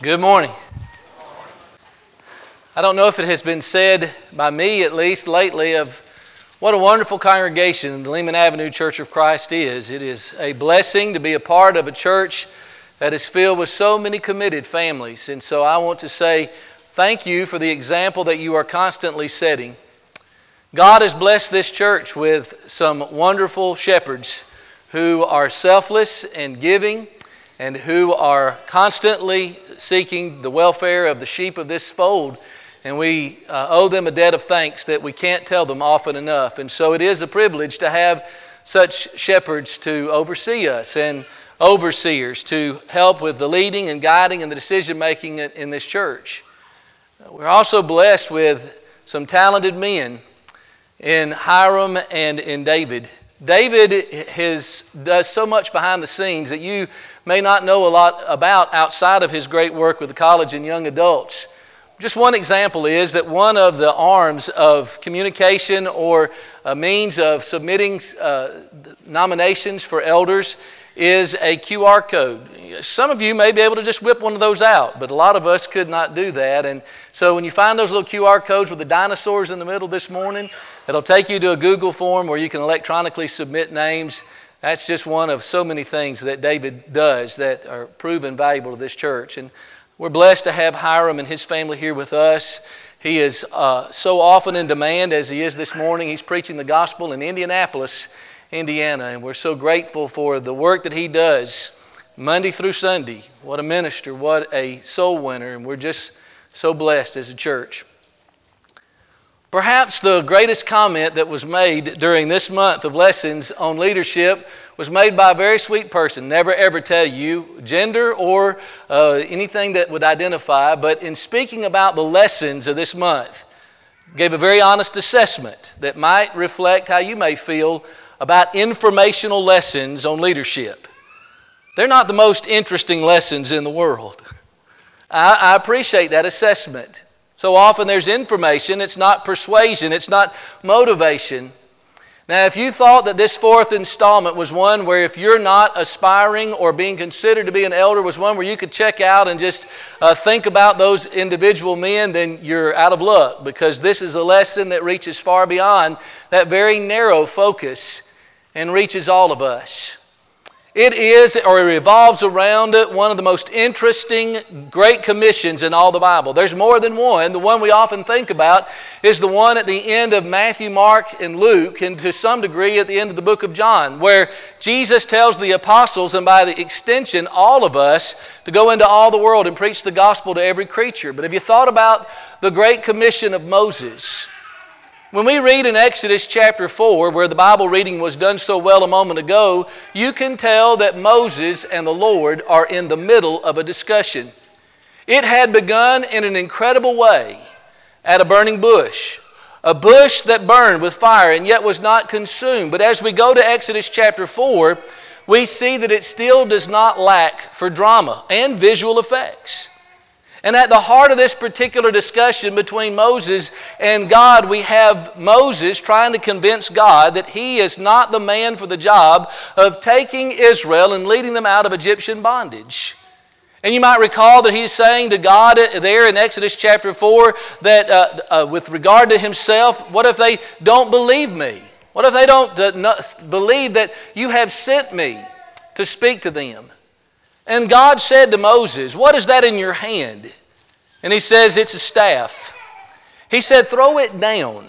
Good morning. I don't know if it has been said by me, at least lately, of what a wonderful congregation the Lehman Avenue Church of Christ is. It is a blessing to be a part of a church that is filled with so many committed families. And so I want to say thank you for the example that you are constantly setting. God has blessed this church with some wonderful shepherds who are selfless and giving and who are constantly seeking the welfare of the sheep of this fold. And we uh, owe them a debt of thanks that we can't tell them often enough. And so it is a privilege to have such shepherds to oversee us and overseers to help with the leading and guiding and the decision making in this church. We're also blessed with some talented men in Hiram and in David. David has, does so much behind the scenes that you may not know a lot about outside of his great work with the college and young adults. Just one example is that one of the arms of communication or a means of submitting uh, nominations for elders is a QR code. Some of you may be able to just whip one of those out, but a lot of us could not do that. And so when you find those little QR codes with the dinosaurs in the middle this morning, it'll take you to a Google form where you can electronically submit names. That's just one of so many things that David does that are proven valuable to this church. And we're blessed to have Hiram and his family here with us. He is uh, so often in demand as he is this morning. He's preaching the gospel in Indianapolis Indiana. And we're so grateful for the work that he does Monday through Sunday. What a minister, what a soul winner. And we're just so blessed as a church. Perhaps the greatest comment that was made during this month of lessons on leadership was made by a very sweet person. Never ever tell you gender or uh, anything that would identify, but in speaking about the lessons of this month, gave a very honest assessment that might reflect how you may feel about informational lessons on leadership. They're not the most interesting lessons in the world. I, I appreciate that assessment. So often there's information, it's not persuasion, it's not motivation. Now, if you thought that this fourth installment was one where if you're not aspiring or being considered to be an elder was one where you could check out and just uh, think about those individual men, then you're out of luck because this is a lesson that reaches far beyond that very narrow focus and reaches all of us. It is, or it revolves around one of the most interesting Great Commissions in all the Bible. There's more than one. The one we often think about is the one at the end of Matthew, Mark, and Luke, and to some degree at the end of the book of John, where Jesus tells the apostles, and by the extension, all of us, to go into all the world and preach the gospel to every creature. But have you thought about the Great Commission of Moses? When we read in Exodus chapter 4, where the Bible reading was done so well a moment ago, you can tell that Moses and the Lord are in the middle of a discussion. It had begun in an incredible way at a burning bush, a bush that burned with fire and yet was not consumed. But as we go to Exodus chapter 4, we see that it still does not lack for drama and visual effects. And at the heart of this particular discussion between Moses and God, we have Moses trying to convince God that he is not the man for the job of taking Israel and leading them out of Egyptian bondage. And you might recall that he's saying to God there in Exodus chapter 4 that uh, uh, with regard to himself, what if they don't believe me? What if they don't uh, believe that you have sent me to speak to them? And God said to Moses, What is that in your hand? And he says, It's a staff. He said, Throw it down.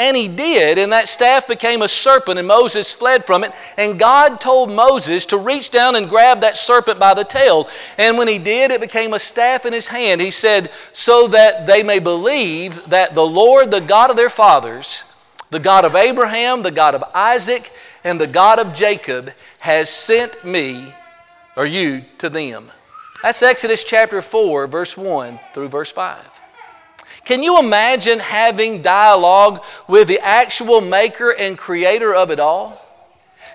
And he did, and that staff became a serpent, and Moses fled from it. And God told Moses to reach down and grab that serpent by the tail. And when he did, it became a staff in his hand. He said, So that they may believe that the Lord, the God of their fathers, the God of Abraham, the God of Isaac, and the God of Jacob, has sent me or you to them. That's Exodus chapter 4, verse 1 through verse 5. Can you imagine having dialogue with the actual maker and creator of it all?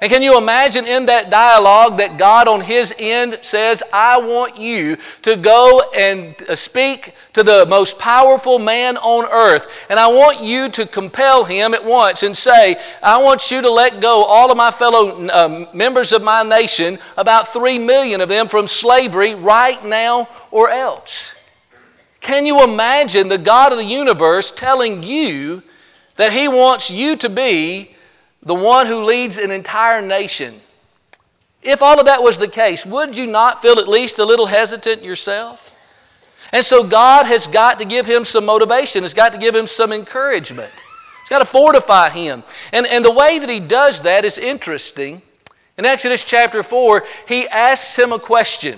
And can you imagine in that dialogue that God on his end says, I want you to go and uh, speak to the most powerful man on earth. And I want you to compel him at once and say, I want you to let go all of my fellow uh, members of my nation, about three million of them, from slavery right now or else. Can you imagine the God of the universe telling you that he wants you to be the one who leads an entire nation. If all of that was the case, would you not feel at least a little hesitant yourself? And so God has got to give him some motivation, has got to give him some encouragement. He's got to fortify him. And, and the way that he does that is interesting. In Exodus chapter 4, he asks him a question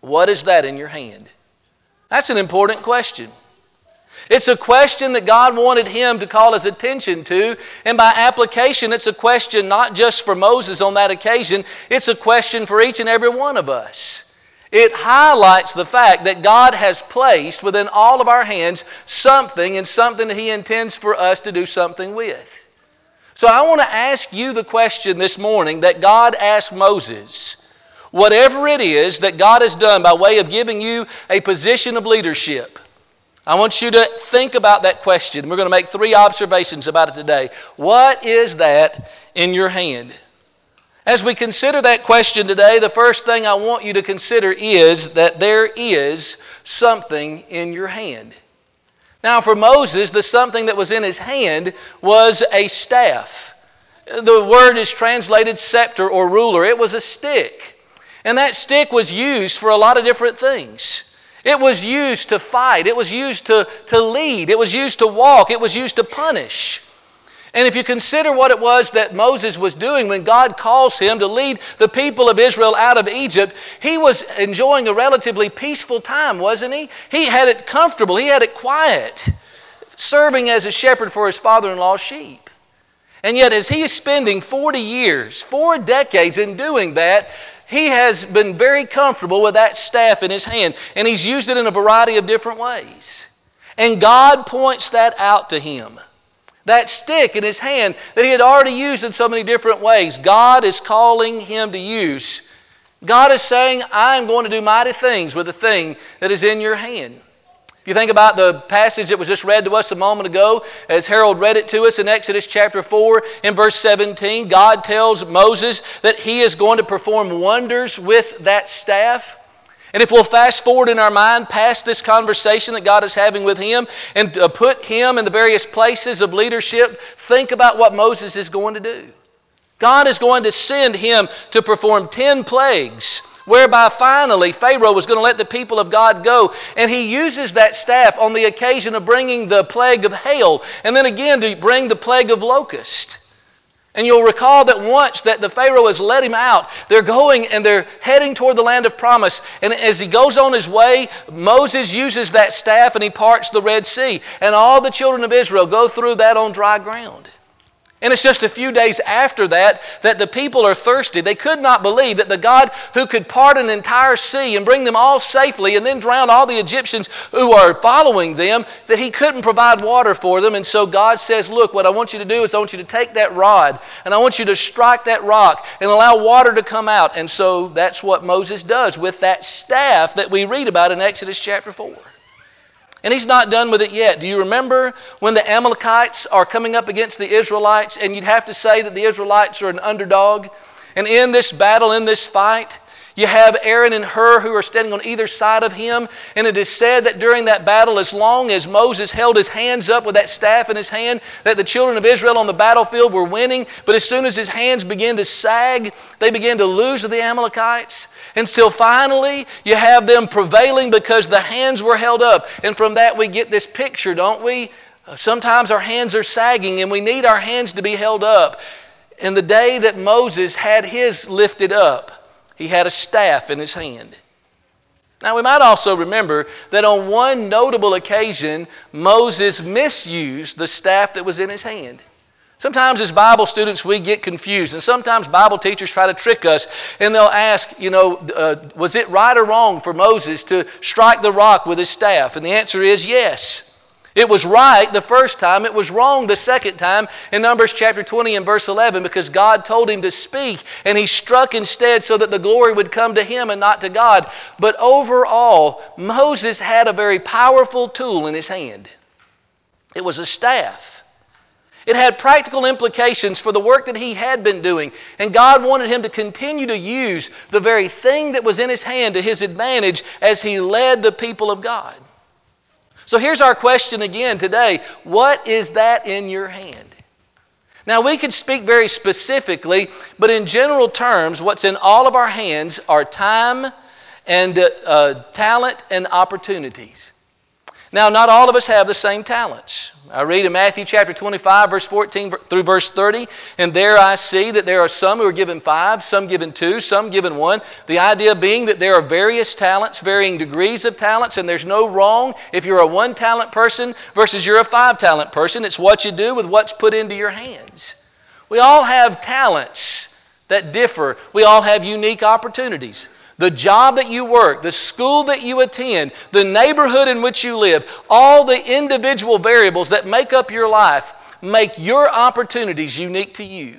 What is that in your hand? That's an important question. It's a question that God wanted him to call his attention to, and by application, it's a question not just for Moses on that occasion, it's a question for each and every one of us. It highlights the fact that God has placed within all of our hands something and something that He intends for us to do something with. So I want to ask you the question this morning that God asked Moses. Whatever it is that God has done by way of giving you a position of leadership, I want you to think about that question. We're going to make three observations about it today. What is that in your hand? As we consider that question today, the first thing I want you to consider is that there is something in your hand. Now, for Moses, the something that was in his hand was a staff. The word is translated scepter or ruler. It was a stick. And that stick was used for a lot of different things. It was used to fight. It was used to, to lead. It was used to walk. It was used to punish. And if you consider what it was that Moses was doing when God calls him to lead the people of Israel out of Egypt, he was enjoying a relatively peaceful time, wasn't he? He had it comfortable, he had it quiet, serving as a shepherd for his father in law's sheep. And yet, as he is spending 40 years, four decades in doing that, he has been very comfortable with that staff in his hand, and he's used it in a variety of different ways. And God points that out to him. That stick in his hand that he had already used in so many different ways, God is calling him to use. God is saying, I am going to do mighty things with the thing that is in your hand. If you think about the passage that was just read to us a moment ago, as Harold read it to us in Exodus chapter 4, in verse 17, God tells Moses that he is going to perform wonders with that staff. And if we'll fast forward in our mind past this conversation that God is having with him and uh, put him in the various places of leadership, think about what Moses is going to do. God is going to send him to perform 10 plagues whereby finally Pharaoh was going to let the people of God go. And he uses that staff on the occasion of bringing the plague of hail, and then again to bring the plague of locust. And you'll recall that once that the Pharaoh has let him out, they're going and they're heading toward the land of promise. And as he goes on his way, Moses uses that staff and he parts the Red Sea. And all the children of Israel go through that on dry ground. And it's just a few days after that that the people are thirsty. They could not believe that the God who could part an entire sea and bring them all safely and then drown all the Egyptians who are following them, that he couldn't provide water for them. And so God says, Look, what I want you to do is I want you to take that rod and I want you to strike that rock and allow water to come out. And so that's what Moses does with that staff that we read about in Exodus chapter 4. And he's not done with it yet. Do you remember when the Amalekites are coming up against the Israelites, and you'd have to say that the Israelites are an underdog? And in this battle, in this fight, you have Aaron and Hur who are standing on either side of him. And it is said that during that battle, as long as Moses held his hands up with that staff in his hand, that the children of Israel on the battlefield were winning. But as soon as his hands began to sag, they began to lose to the Amalekites until finally you have them prevailing because the hands were held up. And from that we get this picture, don't we? Uh, sometimes our hands are sagging and we need our hands to be held up. In the day that Moses had his lifted up, he had a staff in his hand. Now, we might also remember that on one notable occasion, Moses misused the staff that was in his hand. Sometimes, as Bible students, we get confused, and sometimes Bible teachers try to trick us, and they'll ask, you know, uh, was it right or wrong for Moses to strike the rock with his staff? And the answer is yes. It was right the first time, it was wrong the second time in Numbers chapter 20 and verse 11 because God told him to speak and he struck instead so that the glory would come to him and not to God. But overall, Moses had a very powerful tool in his hand. It was a staff. It had practical implications for the work that he had been doing, and God wanted him to continue to use the very thing that was in his hand to his advantage as he led the people of God. So here's our question again today What is that in your hand? Now, we could speak very specifically, but in general terms, what's in all of our hands are time and uh, uh, talent and opportunities. Now, not all of us have the same talents. I read in Matthew chapter 25, verse 14 through verse 30, and there I see that there are some who are given five, some given two, some given one. The idea being that there are various talents, varying degrees of talents, and there's no wrong if you're a one talent person versus you're a five talent person. It's what you do with what's put into your hands. We all have talents that differ, we all have unique opportunities. The job that you work, the school that you attend, the neighborhood in which you live, all the individual variables that make up your life make your opportunities unique to you.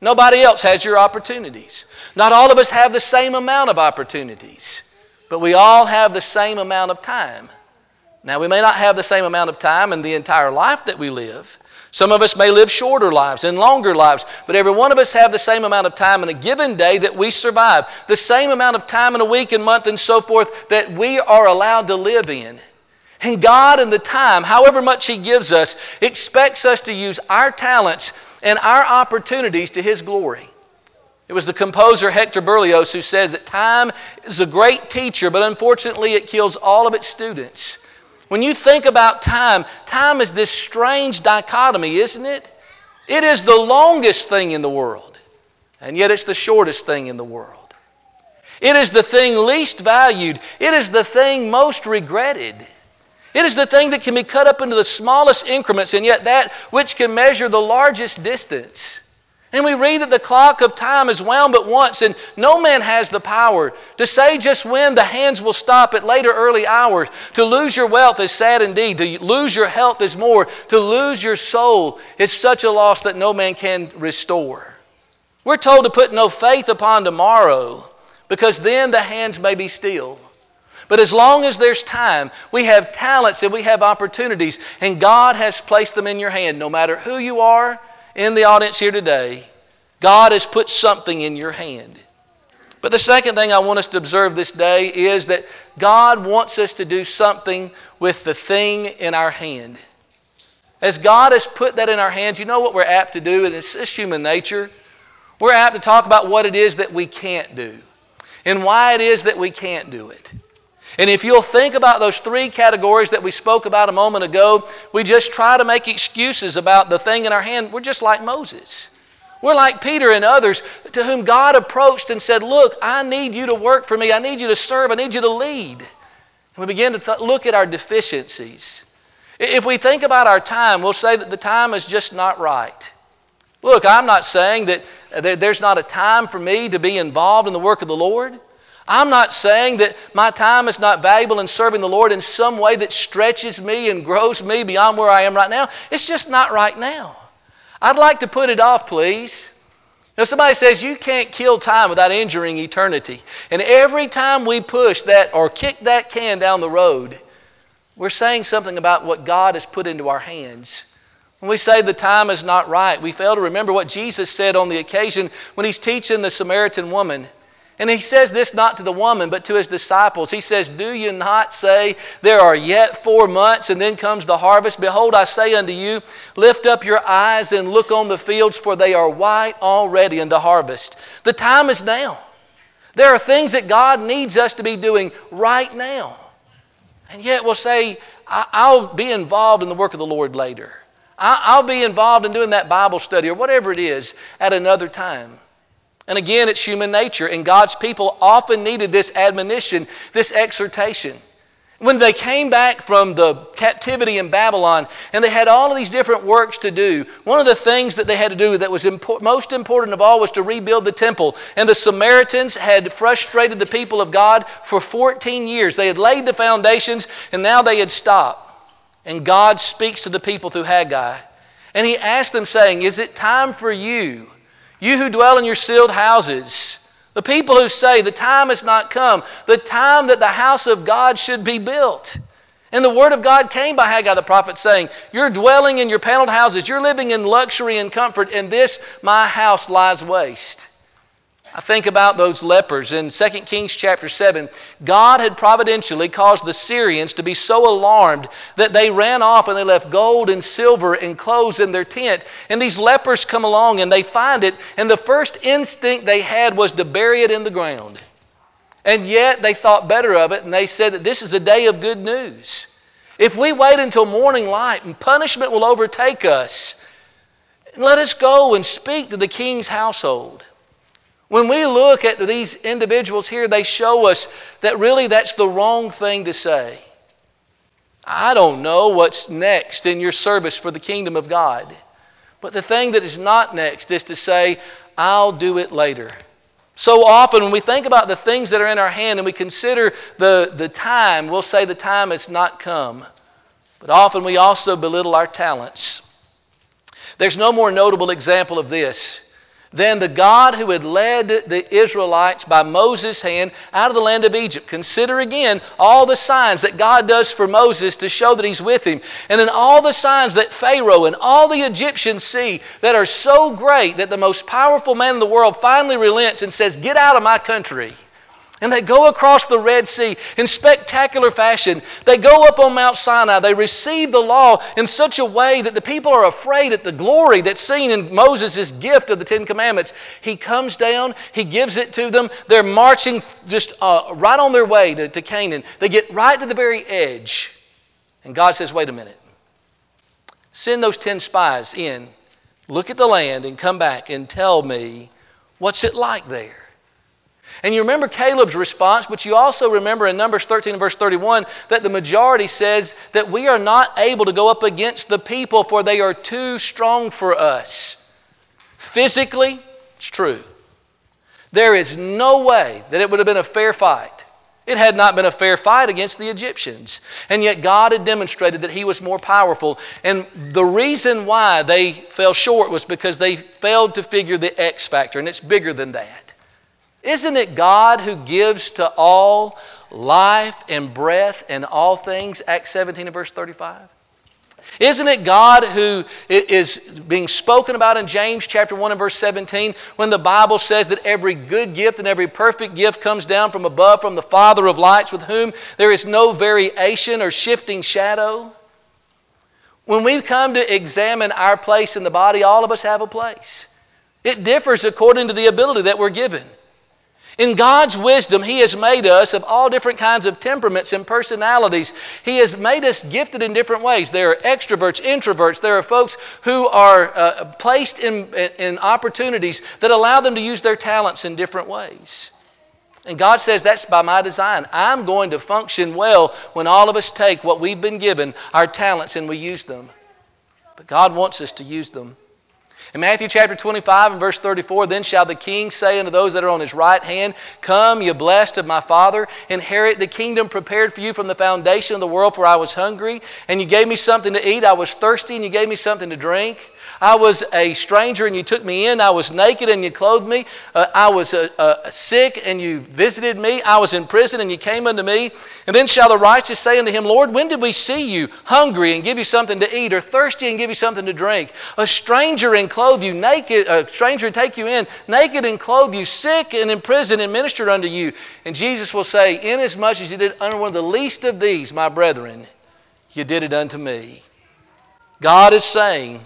Nobody else has your opportunities. Not all of us have the same amount of opportunities, but we all have the same amount of time. Now, we may not have the same amount of time in the entire life that we live, some of us may live shorter lives and longer lives, but every one of us have the same amount of time in a given day that we survive, the same amount of time in a week and month and so forth that we are allowed to live in. And God, in the time, however much He gives us, expects us to use our talents and our opportunities to His glory. It was the composer Hector Berlioz who says that time is a great teacher, but unfortunately it kills all of its students. When you think about time, time is this strange dichotomy, isn't it? It is the longest thing in the world, and yet it's the shortest thing in the world. It is the thing least valued, it is the thing most regretted. It is the thing that can be cut up into the smallest increments, and yet that which can measure the largest distance. And we read that the clock of time is wound but once, and no man has the power to say just when the hands will stop at later early hours. To lose your wealth is sad indeed. To lose your health is more. To lose your soul is such a loss that no man can restore. We're told to put no faith upon tomorrow because then the hands may be still. But as long as there's time, we have talents and we have opportunities, and God has placed them in your hand, no matter who you are in the audience here today, God has put something in your hand. But the second thing I want us to observe this day is that God wants us to do something with the thing in our hand. As God has put that in our hands, you know what we're apt to do, and it's, just human nature. We're apt to talk about what it is that we can't do and why it is that we can't do it. And if you'll think about those three categories that we spoke about a moment ago, we just try to make excuses about the thing in our hand. We're just like Moses. We're like Peter and others to whom God approached and said, Look, I need you to work for me. I need you to serve. I need you to lead. And we begin to th- look at our deficiencies. If we think about our time, we'll say that the time is just not right. Look, I'm not saying that uh, there's not a time for me to be involved in the work of the Lord. I'm not saying that my time is not valuable in serving the Lord in some way that stretches me and grows me beyond where I am right now. It's just not right now. I'd like to put it off, please. Now, somebody says you can't kill time without injuring eternity. And every time we push that or kick that can down the road, we're saying something about what God has put into our hands. When we say the time is not right, we fail to remember what Jesus said on the occasion when he's teaching the Samaritan woman. And he says this not to the woman, but to his disciples. He says, Do you not say, There are yet four months, and then comes the harvest? Behold, I say unto you, Lift up your eyes and look on the fields, for they are white already unto harvest. The time is now. There are things that God needs us to be doing right now. And yet we'll say, I'll be involved in the work of the Lord later. I'll be involved in doing that Bible study or whatever it is at another time. And again, it's human nature, and God's people often needed this admonition, this exhortation. When they came back from the captivity in Babylon and they had all of these different works to do, one of the things that they had to do that was impor- most important of all was to rebuild the temple. And the Samaritans had frustrated the people of God for 14 years. They had laid the foundations and now they had stopped. And God speaks to the people through Haggai. And he asks them, saying, Is it time for you, you who dwell in your sealed houses, the people who say, The time has not come, the time that the house of God should be built? And the word of God came by Haggai the prophet, saying, You're dwelling in your paneled houses, you're living in luxury and comfort, and this my house lies waste. I think about those lepers in 2 Kings chapter 7. God had providentially caused the Syrians to be so alarmed that they ran off and they left gold and silver and clothes in their tent. And these lepers come along and they find it, and the first instinct they had was to bury it in the ground. And yet they thought better of it and they said that this is a day of good news. If we wait until morning light and punishment will overtake us, let us go and speak to the king's household. When we look at these individuals here, they show us that really that's the wrong thing to say. I don't know what's next in your service for the kingdom of God. But the thing that is not next is to say, I'll do it later. So often, when we think about the things that are in our hand and we consider the, the time, we'll say the time has not come. But often we also belittle our talents. There's no more notable example of this than the God who had led the Israelites by Moses' hand out of the land of Egypt. Consider again all the signs that God does for Moses to show that he's with him. And then all the signs that Pharaoh and all the Egyptians see that are so great that the most powerful man in the world finally relents and says, Get out of my country. And they go across the Red Sea in spectacular fashion. They go up on Mount Sinai. They receive the law in such a way that the people are afraid at the glory that's seen in Moses' gift of the Ten Commandments. He comes down, he gives it to them. They're marching just uh, right on their way to, to Canaan. They get right to the very edge. And God says, Wait a minute. Send those 10 spies in, look at the land, and come back and tell me what's it like there. And you remember Caleb's response, but you also remember in Numbers 13 and verse 31 that the majority says that we are not able to go up against the people for they are too strong for us. Physically, it's true. There is no way that it would have been a fair fight. It had not been a fair fight against the Egyptians. And yet God had demonstrated that He was more powerful. And the reason why they fell short was because they failed to figure the X factor, and it's bigger than that. Isn't it God who gives to all life and breath and all things? Acts 17 and verse 35. Isn't it God who is being spoken about in James chapter 1 and verse 17 when the Bible says that every good gift and every perfect gift comes down from above from the Father of lights with whom there is no variation or shifting shadow? When we come to examine our place in the body, all of us have a place. It differs according to the ability that we're given. In God's wisdom, He has made us of all different kinds of temperaments and personalities. He has made us gifted in different ways. There are extroverts, introverts. There are folks who are uh, placed in, in opportunities that allow them to use their talents in different ways. And God says that's by my design. I'm going to function well when all of us take what we've been given, our talents, and we use them. But God wants us to use them. In Matthew chapter 25 and verse 34, then shall the king say unto those that are on his right hand, Come, ye blessed of my Father, inherit the kingdom prepared for you from the foundation of the world, for I was hungry, and you gave me something to eat. I was thirsty, and you gave me something to drink. I was a stranger and you took me in. I was naked and you clothed me. Uh, I was uh, uh, sick and you visited me. I was in prison and you came unto me. And then shall the righteous say unto him, Lord, when did we see you hungry and give you something to eat, or thirsty and give you something to drink? A stranger and clothe you naked, a stranger and take you in, naked and clothe you, sick and in prison and ministered unto you. And Jesus will say, Inasmuch as you did unto one of the least of these, my brethren, you did it unto me. God is saying,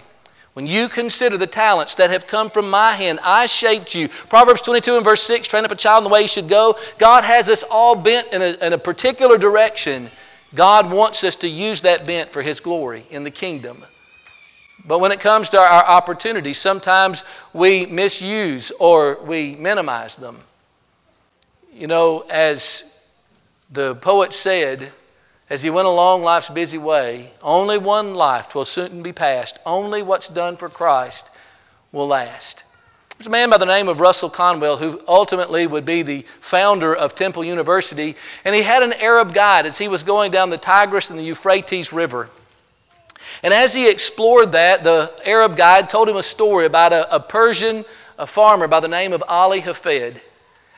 when you consider the talents that have come from my hand, I shaped you. Proverbs 22 and verse 6 train up a child in the way he should go. God has us all bent in a, in a particular direction. God wants us to use that bent for his glory in the kingdom. But when it comes to our opportunities, sometimes we misuse or we minimize them. You know, as the poet said, as he went along life's busy way, only one life will soon be passed. Only what's done for Christ will last. There's a man by the name of Russell Conwell who ultimately would be the founder of Temple University, and he had an Arab guide as he was going down the Tigris and the Euphrates River. And as he explored that, the Arab guide told him a story about a, a Persian a farmer by the name of Ali Hafed.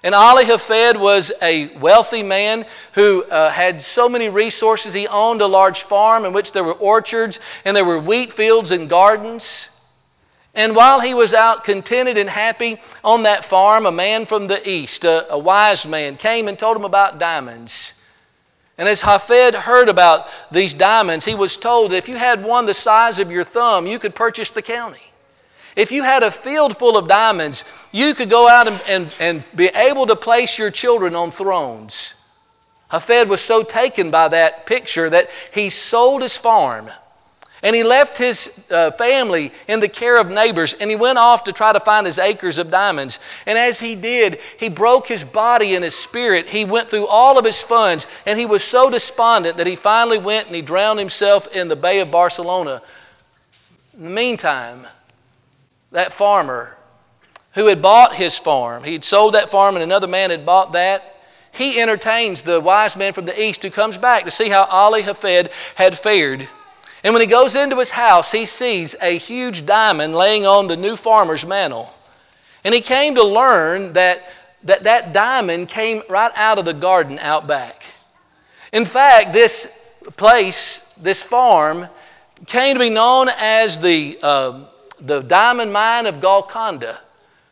And Ali Hafed was a wealthy man who uh, had so many resources. He owned a large farm in which there were orchards and there were wheat fields and gardens. And while he was out contented and happy on that farm, a man from the east, a, a wise man, came and told him about diamonds. And as Hafed heard about these diamonds, he was told that if you had one the size of your thumb, you could purchase the county. If you had a field full of diamonds, you could go out and, and, and be able to place your children on thrones. Hafed was so taken by that picture that he sold his farm and he left his uh, family in the care of neighbors and he went off to try to find his acres of diamonds. And as he did, he broke his body and his spirit. He went through all of his funds and he was so despondent that he finally went and he drowned himself in the Bay of Barcelona. In the meantime, that farmer who had bought his farm, he'd sold that farm and another man had bought that. He entertains the wise man from the east who comes back to see how Ali Hafed had fared. And when he goes into his house, he sees a huge diamond laying on the new farmer's mantle. And he came to learn that that, that diamond came right out of the garden out back. In fact, this place, this farm, came to be known as the, uh, the diamond mine of Golconda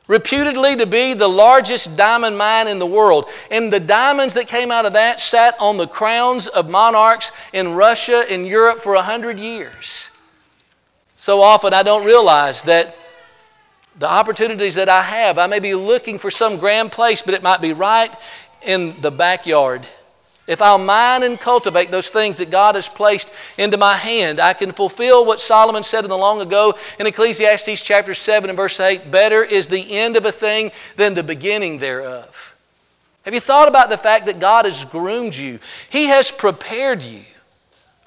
reputedly to be the largest diamond mine in the world. And the diamonds that came out of that sat on the crowns of monarchs in Russia and Europe for a hundred years. So often I don't realize that the opportunities that I have, I may be looking for some grand place, but it might be right in the backyard. If I'll mine and cultivate those things that God has placed into my hand, I can fulfill what Solomon said in the long ago in Ecclesiastes chapter 7 and verse 8 Better is the end of a thing than the beginning thereof. Have you thought about the fact that God has groomed you? He has prepared you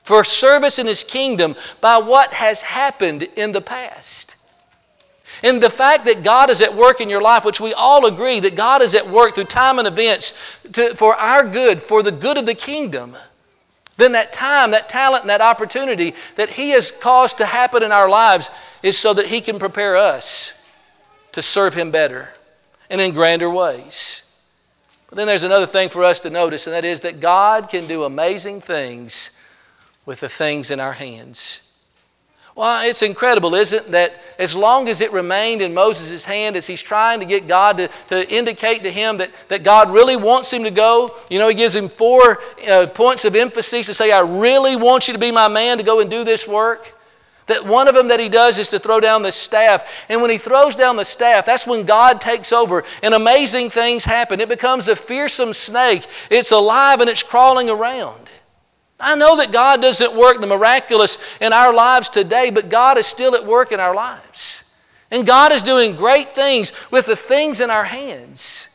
for service in His kingdom by what has happened in the past. And the fact that God is at work in your life, which we all agree that God is at work through time and events to, for our good, for the good of the kingdom, then that time, that talent, and that opportunity that He has caused to happen in our lives is so that He can prepare us to serve Him better and in grander ways. But then there's another thing for us to notice, and that is that God can do amazing things with the things in our hands. Well, it's incredible, isn't it, that as long as it remained in Moses' hand as he's trying to get God to, to indicate to him that, that God really wants him to go, you know, he gives him four uh, points of emphasis to say, I really want you to be my man to go and do this work. That one of them that he does is to throw down the staff. And when he throws down the staff, that's when God takes over and amazing things happen. It becomes a fearsome snake. It's alive and it's crawling around. I know that God doesn't work the miraculous in our lives today, but God is still at work in our lives. And God is doing great things with the things in our hands.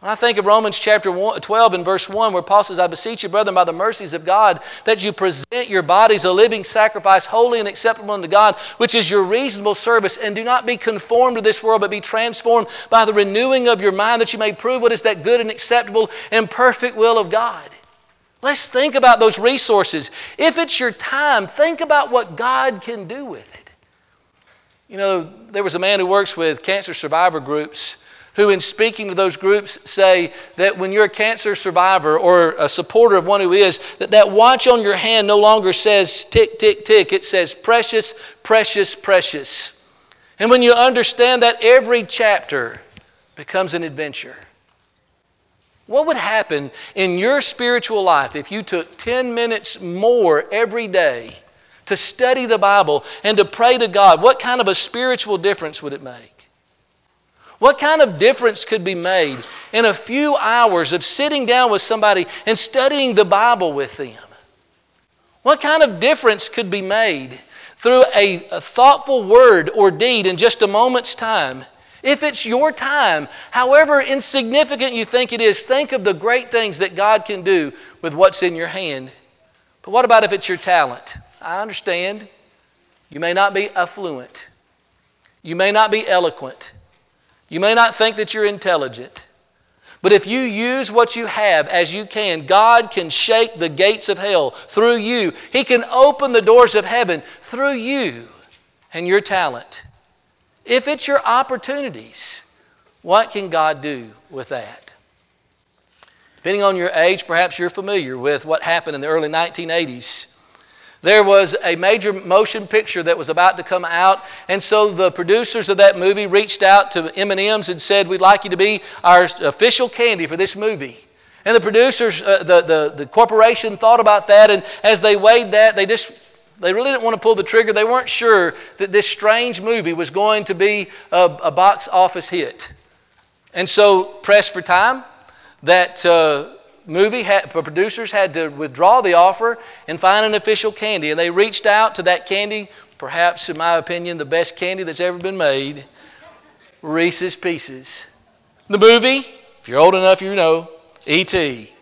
When I think of Romans chapter 12 and verse 1, where Paul says, I beseech you, brethren, by the mercies of God, that you present your bodies a living sacrifice, holy and acceptable unto God, which is your reasonable service. And do not be conformed to this world, but be transformed by the renewing of your mind, that you may prove what is that good and acceptable and perfect will of God. Let's think about those resources. If it's your time, think about what God can do with it. You know, there was a man who works with cancer survivor groups who, in speaking to those groups, say that when you're a cancer survivor or a supporter of one who is, that that watch on your hand no longer says tick, tick, tick. It says precious, precious, precious. And when you understand that, every chapter becomes an adventure. What would happen in your spiritual life if you took 10 minutes more every day to study the Bible and to pray to God? What kind of a spiritual difference would it make? What kind of difference could be made in a few hours of sitting down with somebody and studying the Bible with them? What kind of difference could be made through a, a thoughtful word or deed in just a moment's time if it's your time, however insignificant you think it is, think of the great things that God can do with what's in your hand. But what about if it's your talent? I understand. You may not be affluent. You may not be eloquent. You may not think that you're intelligent. But if you use what you have as you can, God can shake the gates of hell through you. He can open the doors of heaven through you and your talent. If it's your opportunities, what can God do with that? Depending on your age, perhaps you're familiar with what happened in the early 1980s there was a major motion picture that was about to come out, and so the producers of that movie reached out to M&M's and said, "We'd like you to be our official candy for this movie." And the producers, uh, the, the the corporation, thought about that, and as they weighed that, they just they really didn't want to pull the trigger. They weren't sure that this strange movie was going to be a, a box office hit, and so pressed for time, that. Uh, movie had, producers had to withdraw the offer and find an official candy. And they reached out to that candy, perhaps, in my opinion, the best candy that's ever been made Reese's Pieces. The movie, if you're old enough, you know, E.T.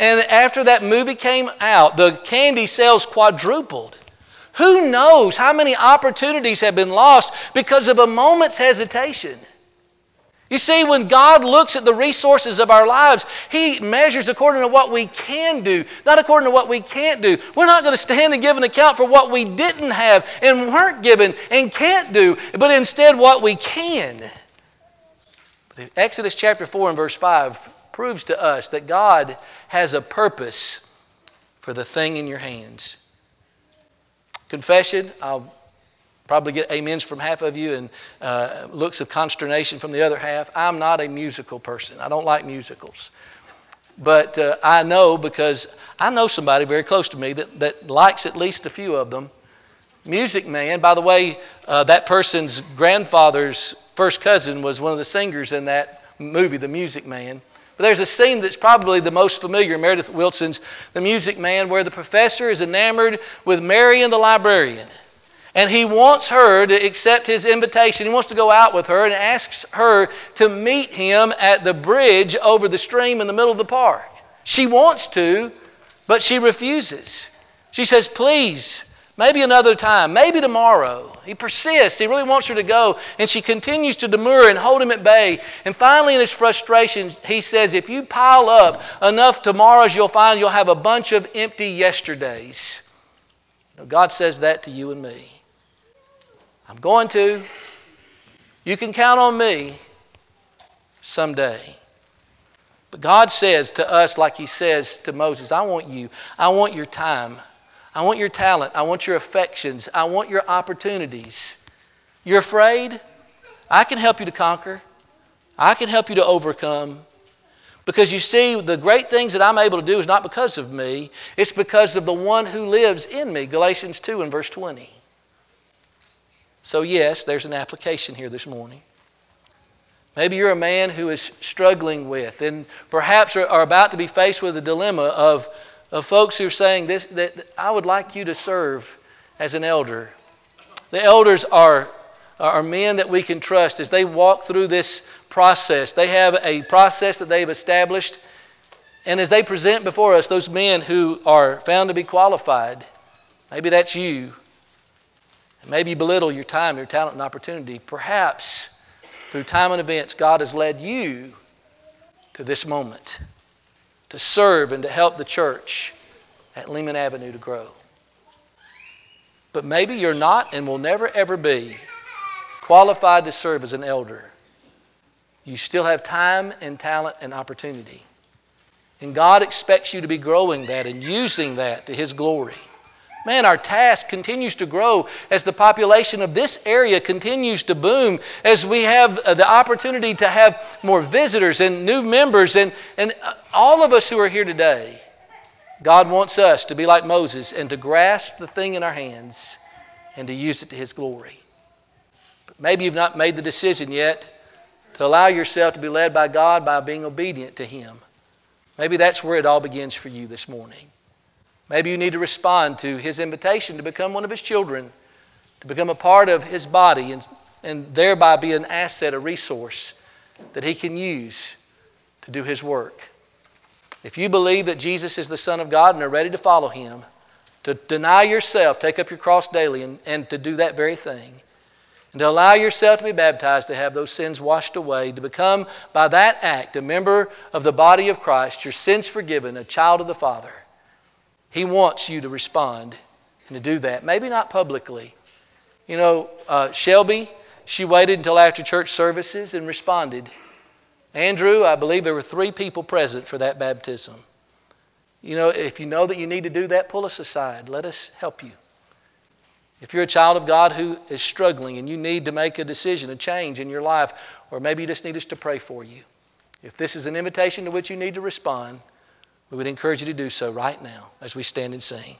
And after that movie came out, the candy sales quadrupled. Who knows how many opportunities have been lost because of a moment's hesitation? You see, when God looks at the resources of our lives, He measures according to what we can do, not according to what we can't do. We're not going to stand and give an account for what we didn't have and weren't given and can't do, but instead what we can. Exodus chapter 4 and verse 5 proves to us that God has a purpose for the thing in your hands. Confession, I'll Probably get amens from half of you and uh, looks of consternation from the other half. I'm not a musical person. I don't like musicals. But uh, I know because I know somebody very close to me that, that likes at least a few of them. Music Man, by the way, uh, that person's grandfather's first cousin was one of the singers in that movie, The Music Man. But there's a scene that's probably the most familiar, Meredith Willson's The Music Man, where the professor is enamored with Marion the librarian. And he wants her to accept his invitation. He wants to go out with her and asks her to meet him at the bridge over the stream in the middle of the park. She wants to, but she refuses. She says, Please, maybe another time, maybe tomorrow. He persists. He really wants her to go. And she continues to demur and hold him at bay. And finally, in his frustration, he says, If you pile up enough tomorrows, you'll find you'll have a bunch of empty yesterdays. God says that to you and me. I'm going to. You can count on me someday. But God says to us, like He says to Moses, I want you. I want your time. I want your talent. I want your affections. I want your opportunities. You're afraid? I can help you to conquer. I can help you to overcome. Because you see, the great things that I'm able to do is not because of me, it's because of the one who lives in me. Galatians 2 and verse 20. So, yes, there's an application here this morning. Maybe you're a man who is struggling with and perhaps are, about to be faced with a dilemma of, of folks who are saying this, that, I would like you to serve as an elder. The elders are, are men that we can trust as they walk through this process. They have a process that they've established. And as they present before us those men who are found to be qualified, maybe that's you. Maybe you belittle your time, your talent, and opportunity. Perhaps through time and events, God has led you to this moment to serve and to help the church at Lehman Avenue to grow. But maybe you're not and will never ever be qualified to serve as an elder. You still have time and talent and opportunity. And God expects you to be growing that and using that to His glory. Man, our task continues to grow as the population of this area continues to boom, as we have uh, the opportunity to have more visitors and new members, and, and uh, all of us who are here today. God wants us to be like Moses and to grasp the thing in our hands and to use it to His glory. But maybe you've not made the decision yet to allow yourself to be led by God by being obedient to Him. Maybe that's where it all begins for you this morning. Maybe you need to respond to his invitation to become one of his children, to become a part of his body, and, and thereby be an asset, a resource that he can use to do his work. If you believe that Jesus is the Son of God and are ready to follow him, to deny yourself, take up your cross daily, and, and to do that very thing, and to allow yourself to be baptized, to have those sins washed away, to become, by that act, a member of the body of Christ, your sins forgiven, a child of the Father, He wants you to respond and to do that. Maybe not publicly. You know, uh, Shelby, she waited until after church services and responded. Andrew, I believe there were three people present for that baptism. You know, if you know that you need to do that, pull us aside. Let us help you. If you're a child of God who is struggling and you need to make a decision, a change in your life, or maybe you just need us to pray for you, if this is an invitation to which you need to respond, we would encourage you to do so right now as we stand and sing.